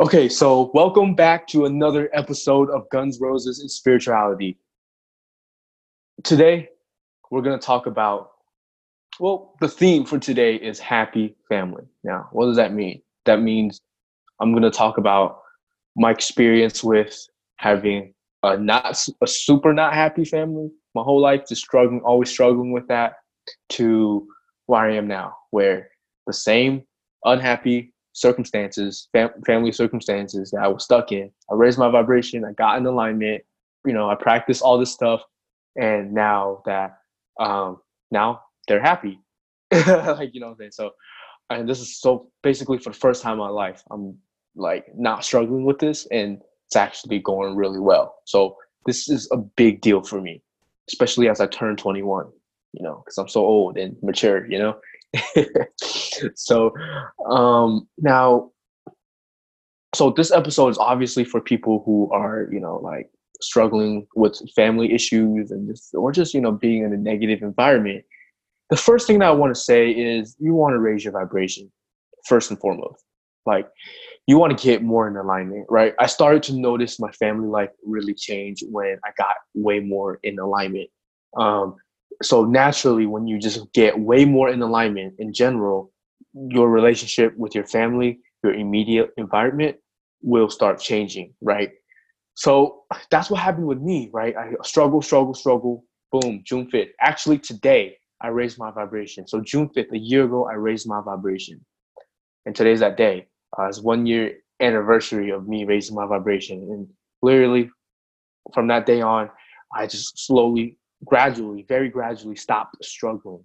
Okay, so welcome back to another episode of Guns, Roses, and Spirituality. Today, we're going to talk about, well, the theme for today is happy family. Now, what does that mean? That means I'm going to talk about my experience with having a not a super not happy family my whole life, just struggling, always struggling with that, to where I am now, where the same unhappy circumstances, fam- family circumstances that I was stuck in. I raised my vibration, I got in alignment, you know, I practiced all this stuff, and now that um now they're happy. like, you know what I'm saying? So and this is so basically for the first time in my life, I'm like not struggling with this and it's actually going really well. So this is a big deal for me, especially as I turn 21, you know, because I'm so old and mature, you know. so um, now, so this episode is obviously for people who are, you know, like struggling with family issues and just or just you know being in a negative environment. The first thing that I want to say is you want to raise your vibration first and foremost. Like you want to get more in alignment, right? I started to notice my family life really change when I got way more in alignment. Um, so naturally when you just get way more in alignment in general your relationship with your family your immediate environment will start changing right? So that's what happened with me right? I struggle struggle struggle. Boom june 5th actually today i raised my vibration. So june 5th a year ago i raised my vibration. And today's that day. Uh, it's one year anniversary of me raising my vibration. And literally from that day on i just slowly gradually, very gradually stopped struggling.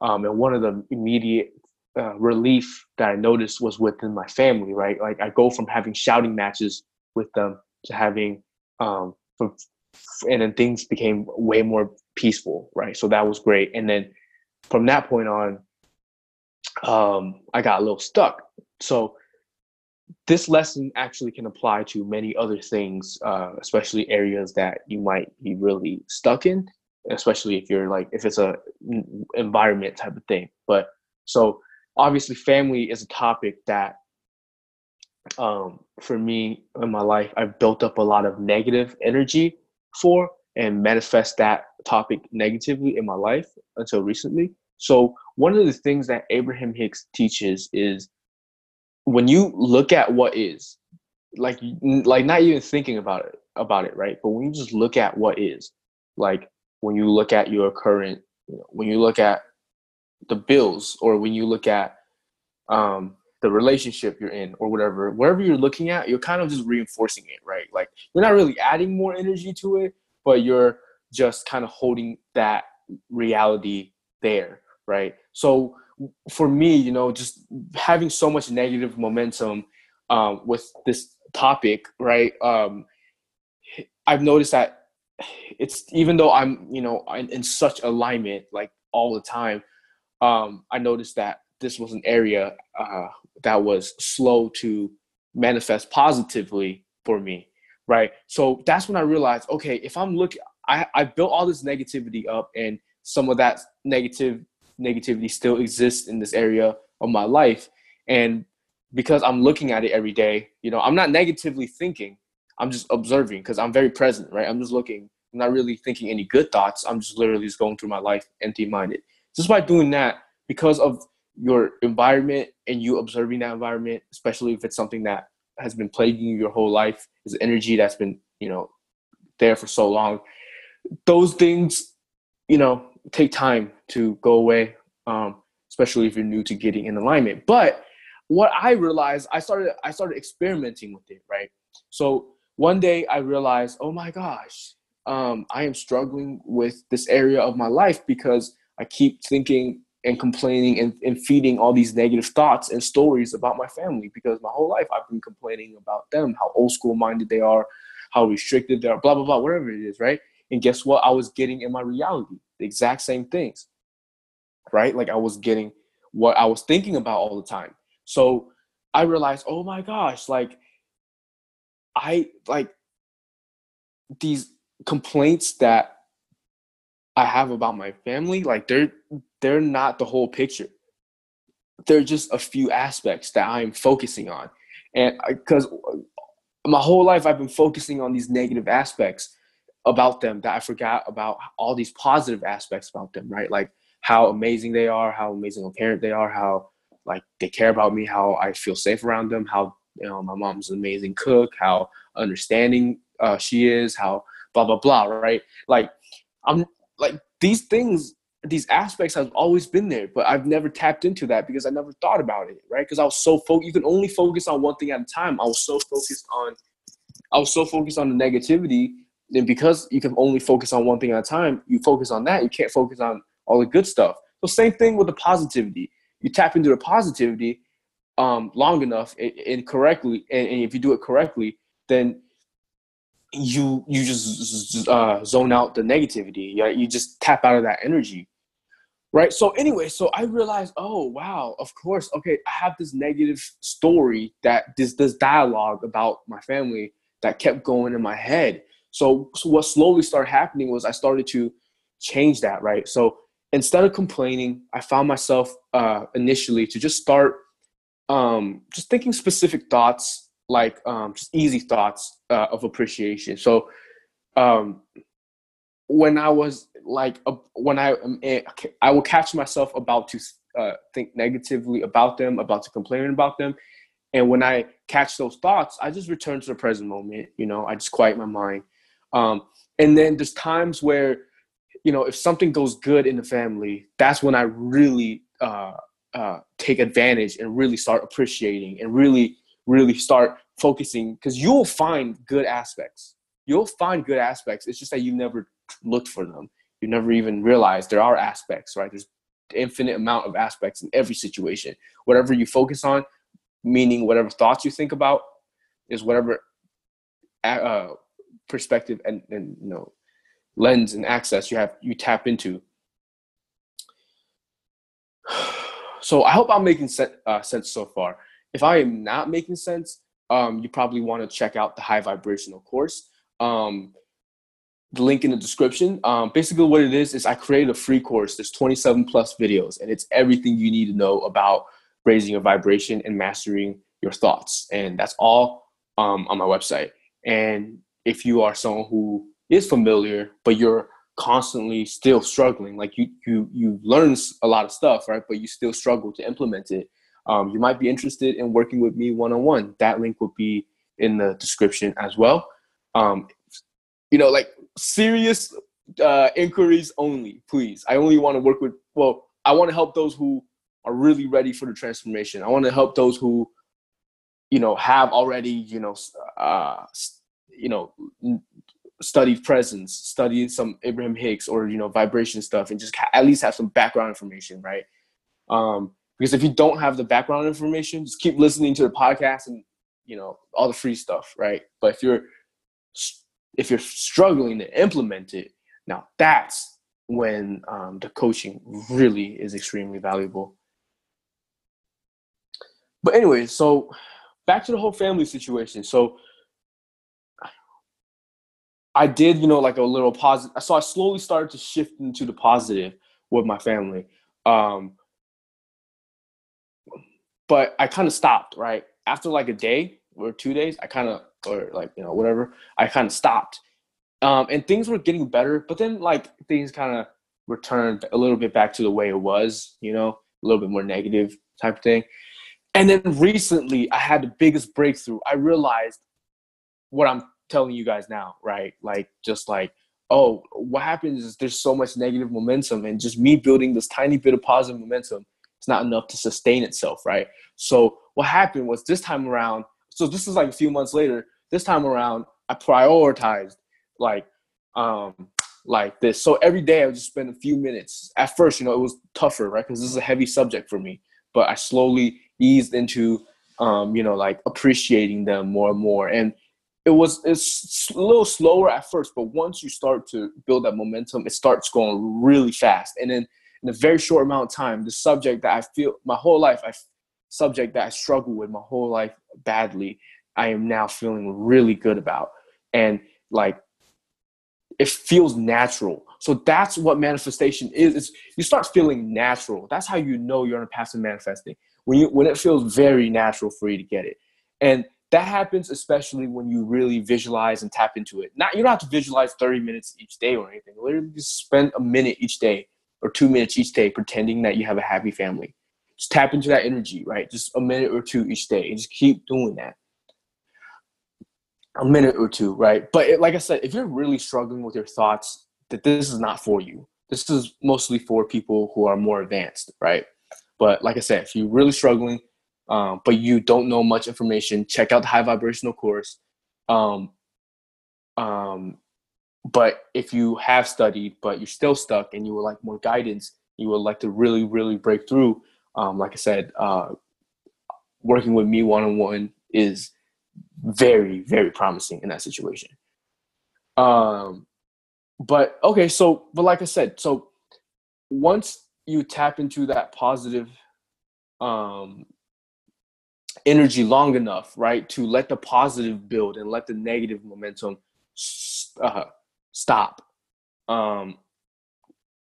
Um, and one of the immediate uh, relief that I noticed was within my family, right? Like I go from having shouting matches with them to having, um, from, and then things became way more peaceful, right? So that was great. And then from that point on, um, I got a little stuck. So this lesson actually can apply to many other things, uh, especially areas that you might be really stuck in especially if you're like if it's a environment type of thing. But so obviously family is a topic that um for me in my life i've built up a lot of negative energy for and manifest that topic negatively in my life until recently. So one of the things that abraham hicks teaches is when you look at what is like like not even thinking about it about it right? But when you just look at what is like when you look at your current, you know, when you look at the bills or when you look at um, the relationship you're in or whatever, wherever you're looking at, you're kind of just reinforcing it, right? Like you're not really adding more energy to it, but you're just kind of holding that reality there, right? So for me, you know, just having so much negative momentum um, with this topic, right? Um, I've noticed that it's even though I'm you know in, such alignment like all the time, um, I noticed that this was an area uh, that was slow to manifest positively for me, right? So that's when I realized, okay, if I'm looking, I, I built all this negativity up, and some of that negative negativity still exists in this area of my life, and because I'm looking at it every day, you know, I'm not negatively thinking. I'm just observing because I'm very present, right? I'm just looking, I'm not really thinking any good thoughts. I'm just literally just going through my life empty minded. Just by doing that, because of your environment and you observing that environment, especially if it's something that has been plaguing you your whole life, is energy that's been, you know, there for so long. Those things, you know, take time to go away, um, especially if you're new to getting in alignment. But what I realized, I started I started experimenting with it, right? So one day I realized, oh my gosh, um, I am struggling with this area of my life because I keep thinking and complaining and, and feeding all these negative thoughts and stories about my family because my whole life I've been complaining about them, how old school minded they are, how restricted they are, blah, blah, blah, whatever it is, right? And guess what? I was getting in my reality the exact same things, right? Like I was getting what I was thinking about all the time. So I realized, oh my gosh, like I like these complaints that I have about my family, like they're they're not the whole picture. They're just a few aspects that I'm focusing on. and because my whole life I've been focusing on these negative aspects about them that I forgot about all these positive aspects about them, right? Like how amazing they are, how amazing a parent they are, how like they care about me, how I feel safe around them, how you know my mom's an amazing cook, how understanding uh, she is, how blah blah blah, right? Like I'm like these things, these aspects have always been there, but I've never tapped into that because I never thought about it, right? Because I was so focused. You can only focus on one thing at a time. I was so focused on, I was so focused on the negativity, and because you can only focus on one thing at a time, you focus on that. You can't focus on all the good stuff. So same thing with the positivity. You tap into the positivity um, long enough and, and correctly, and, and, if you do it correctly, then you you just uh, zone out the negativity. You just tap out of that energy, right? So anyway, so I realized, oh wow, of course, okay, I have this negative story that this this dialogue about my family that kept going in my head. So, so what slowly started happening was I started to change that, right? So instead of complaining, I found myself uh, initially to just start um, just thinking specific thoughts, like um, just easy thoughts uh, of appreciation. So um, when I was like, uh, when I I will catch myself about to uh, think negatively about them, about to complain about them, and when I catch those thoughts, I just return to the present moment. You know, I just quiet my mind. Um, and then there's times where you know, if something goes good in the family, that's when I really uh, uh, take advantage and really start appreciating and really, really start focusing because you'll find good aspects. You'll find good aspects. It's just that you never looked for them. You never even realized there are aspects, right? There's infinite amount of aspects in every situation. Whatever you focus on, meaning whatever thoughts you think about, is whatever uh, perspective and, and you know lens and access you have you tap into so i hope i'm making se- uh, sense so far. If i am not making sense um, you probably want to check out the high vibrational course um, the link in the description. Um, basically what it is is i created a free course. There's 27 plus videos and it's everything you need to know about raising your vibration and mastering your thoughts. And that's all um, on my website. And if you are someone who is familiar, but you're constantly still struggling. Like you you you learn a lot of stuff, right? But you still struggle to implement it. Um, you might be interested in working with me one on one. That link will be in the description as well. Um, you know, like serious uh, inquiries only, please. I only want to work with. Well, I want to help those who are really ready for the transformation. I want to help those who, you know, have already, you know, uh, you know, studied presence, study some Abraham Hicks or you know vibration stuff, and just at least have some background information, right? Um, because if you don't have the background information, just keep listening to the podcast and you know all the free stuff, right? But if you're if you're struggling to implement it, now that's when um, the coaching really is extremely valuable. But anyway, so back to the whole family situation. So I did, you know, like a little positive. So I slowly started to shift into the positive with my family. Um, but I kind of stopped, right? After like a day or two days, I kind of, or like, you know, whatever, I kind of stopped. Um, and things were getting better, but then like things kind of returned a little bit back to the way it was, you know, a little bit more negative type of thing. And then recently, I had the biggest breakthrough. I realized what I'm telling you guys now, right? Like just like, oh, what happens is there's so much negative momentum and just me building this tiny bit of positive momentum, it's not enough to sustain itself, right? So what happened was this time around, so this is like a few months later, this time around, I prioritized like um like this. So every day I would just spend a few minutes. At first, you know, it was tougher, right? Because this is a heavy subject for me. But I slowly eased into um, you know, like appreciating them more and more. And it was it's a little slower at first, but once you start to build that momentum, it starts going really fast. And then in a very short amount of time, the subject that I feel my whole life, I subject that I struggle with my whole life badly, I am now feeling really good about. And like it feels natural. So that's what manifestation is. It's, you start feeling natural. That's how you know you're on a path manifesting. When you when it feels very natural for you to get it. And that happens especially when you really visualize and tap into it. Not you don't have to visualize 30 minutes each day or anything. Literally just spend a minute each day or two minutes each day pretending that you have a happy family. Just tap into that energy, right? Just a minute or two each day and just keep doing that. A minute or two, right? But it, like I said, if you're really struggling with your thoughts, that this is not for you. This is mostly for people who are more advanced, right? But like I said, if you're really struggling, um, but you don't know much information, check out the high vibrational course. Um, um, but if you have studied, but you're still stuck and you would like more guidance, you would like to really, really break through, um, like I said, uh, working with me one on one is very, very promising in that situation. Um, but okay, so, but like I said, so once you tap into that positive um, energy long enough, right, to let the positive build and let the negative momentum uh, stop. Um,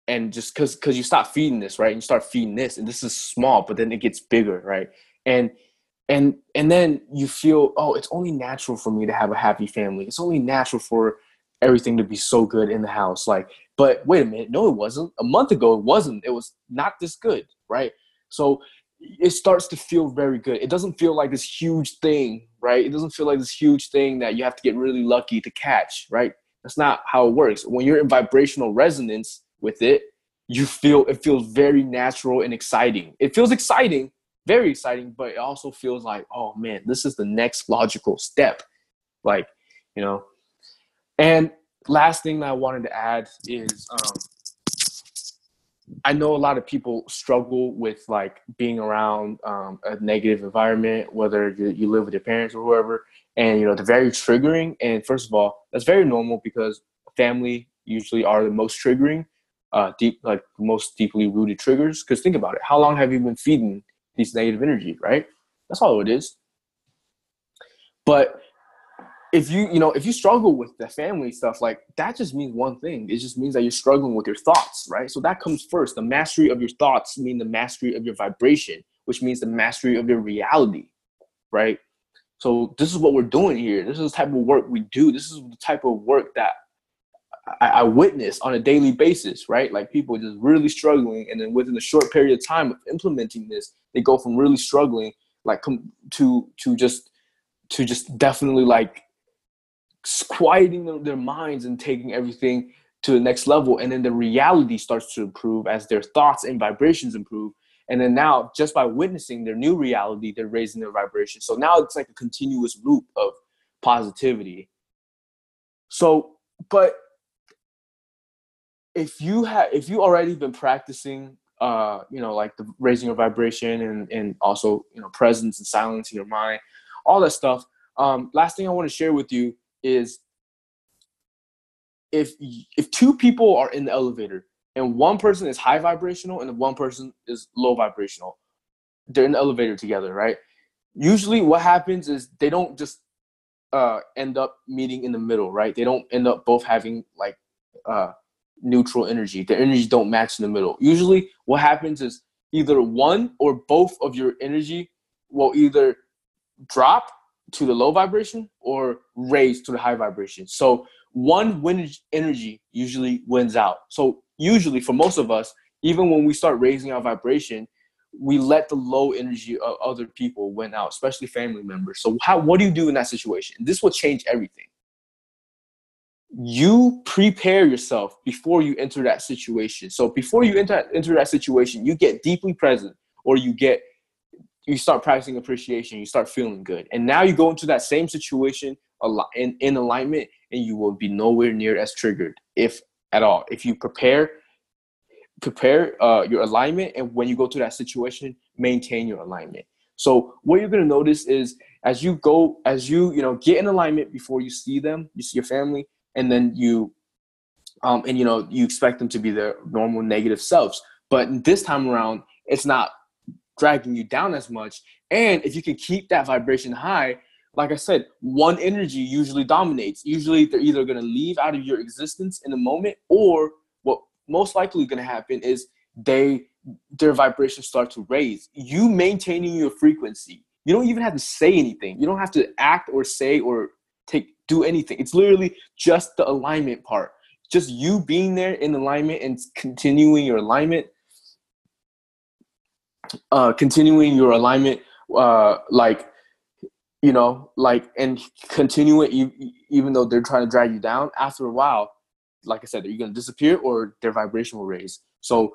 and just because because you stop feeding this, right, and you start feeding this, and this is small, but then it gets bigger, right, and and and then you feel, oh, it's only natural for me to have a happy family. It's only natural for everything to be so good in the house, like. But wait a minute, no, it wasn't. A month ago, it wasn't. It was not this good, right? So it starts to feel very good. It doesn't feel like this huge thing, right? It doesn't feel like this huge thing that you have to get really lucky to catch, right? That's not how it works. When you're in vibrational resonance with it, you feel it feels very natural and exciting. It feels exciting, very exciting, but it also feels like, oh man, this is the next logical step. Like, you know. And last thing that I wanted to add is um, I know a lot of people struggle with like being around um, a negative environment, whether you, live with your parents or whoever, and you know they're very triggering. And first of all, that's very normal because family usually are the most triggering, uh, deep like most deeply rooted triggers. Because think about it, how long have you been feeding these negative energy, right? That's all it is. But if you you know if you struggle with the family stuff like that just means one thing. It just means that you're struggling with your thoughts right? So that comes first. The mastery of your thoughts mean the mastery of your vibration which means the mastery of your reality right? So this is what we're doing here. This is the type of work we do. This is the type of work that I, I witness on a daily basis right? Like people just really struggling and then within a short period of time of implementing this they go from really struggling like to to just to just definitely like quieting their minds and taking everything to the next level. And then the reality starts to improve as their thoughts and vibrations improve. And then now just by witnessing their new reality they're raising their vibration. So now it's like a continuous loop of positivity. So but if you have if you already been practicing uh you know like the raising your vibration and and also you know presence and silence in your mind all that stuff um last thing i want to share with you is if if two people are in the elevator and one person is high vibrational and one person is low vibrational they're in the elevator together right? Usually what happens is they don't just uh, end up meeting in the middle right? They don't end up both having like uh, neutral energy. The energies don't match in the middle. Usually what happens is either one or both of your energy will either drop to the low vibration or raise to the high vibration. So one win energy usually wins out. So usually for most of us, even when we start raising our vibration, we let the low energy of other people win out, especially family members. So how what do you do in that situation? This will change everything. You prepare yourself before you enter that situation. So before you enter enter that situation, you get deeply present or you get you start practicing appreciation, you start feeling good. And now you go into that same situation in, in alignment and you will be nowhere near as triggered, if at all. If you prepare, prepare uh, your alignment and when you go to that situation, maintain your alignment. So what you're gonna notice is as you go, as you, you know, get in alignment before you see them, you see your family, and then you um, and you know, you expect them to be their normal negative selves. But this time around, it's not dragging you down as much. And if you can keep that vibration high, like I said, one energy usually dominates. Usually they're either going to leave out of your existence in a moment or what most likely going to happen is they their vibrations start to raise. You maintaining your frequency, You don't even have to say anything. You don't have to act or say or take do anything. It's literally just the alignment part. Just you being there in alignment and continuing your alignment. Uh, continuing your alignment, uh, like you know, like and continuing even though they're trying to drag you down. After a while, like I said, you're gonna disappear or their vibration will raise. So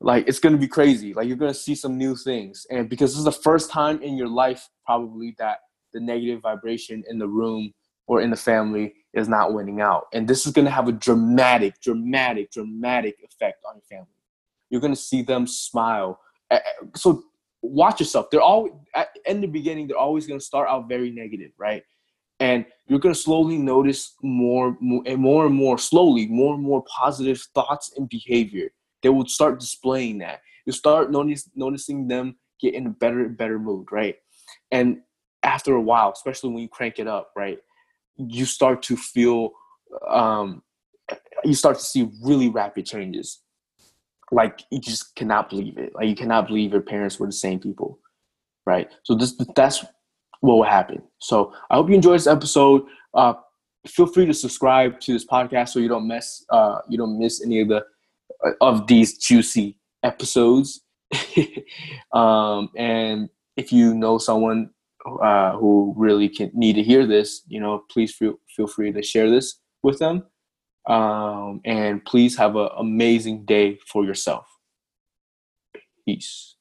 like it's gonna be crazy. Like you're gonna see some new things, and because this is the first time in your life probably that the negative vibration in the room or in the family is not winning out, and this is gonna have a dramatic, dramatic, dramatic effect on your family. You're gonna see them smile. So watch yourself. They're all in the beginning. They're always gonna start out very negative, right? and you're going to slowly notice more, and more and more slowly more and more positive thoughts and behavior they will start displaying that you start notice, noticing them get in a better better mood right and after a while especially when you crank it up right you start to feel um, you start to see really rapid changes like you just cannot believe it like you cannot believe your parents were the same people right so this that's what will happen. So I hope you enjoyed this episode. Uh, feel free to subscribe to this podcast so you don't miss uh, you don't miss any of the uh, of these juicy episodes. um, and if you know someone uh, who really can need to hear this, you know, please feel feel free to share this with them. Um, and please have an amazing day for yourself. Peace.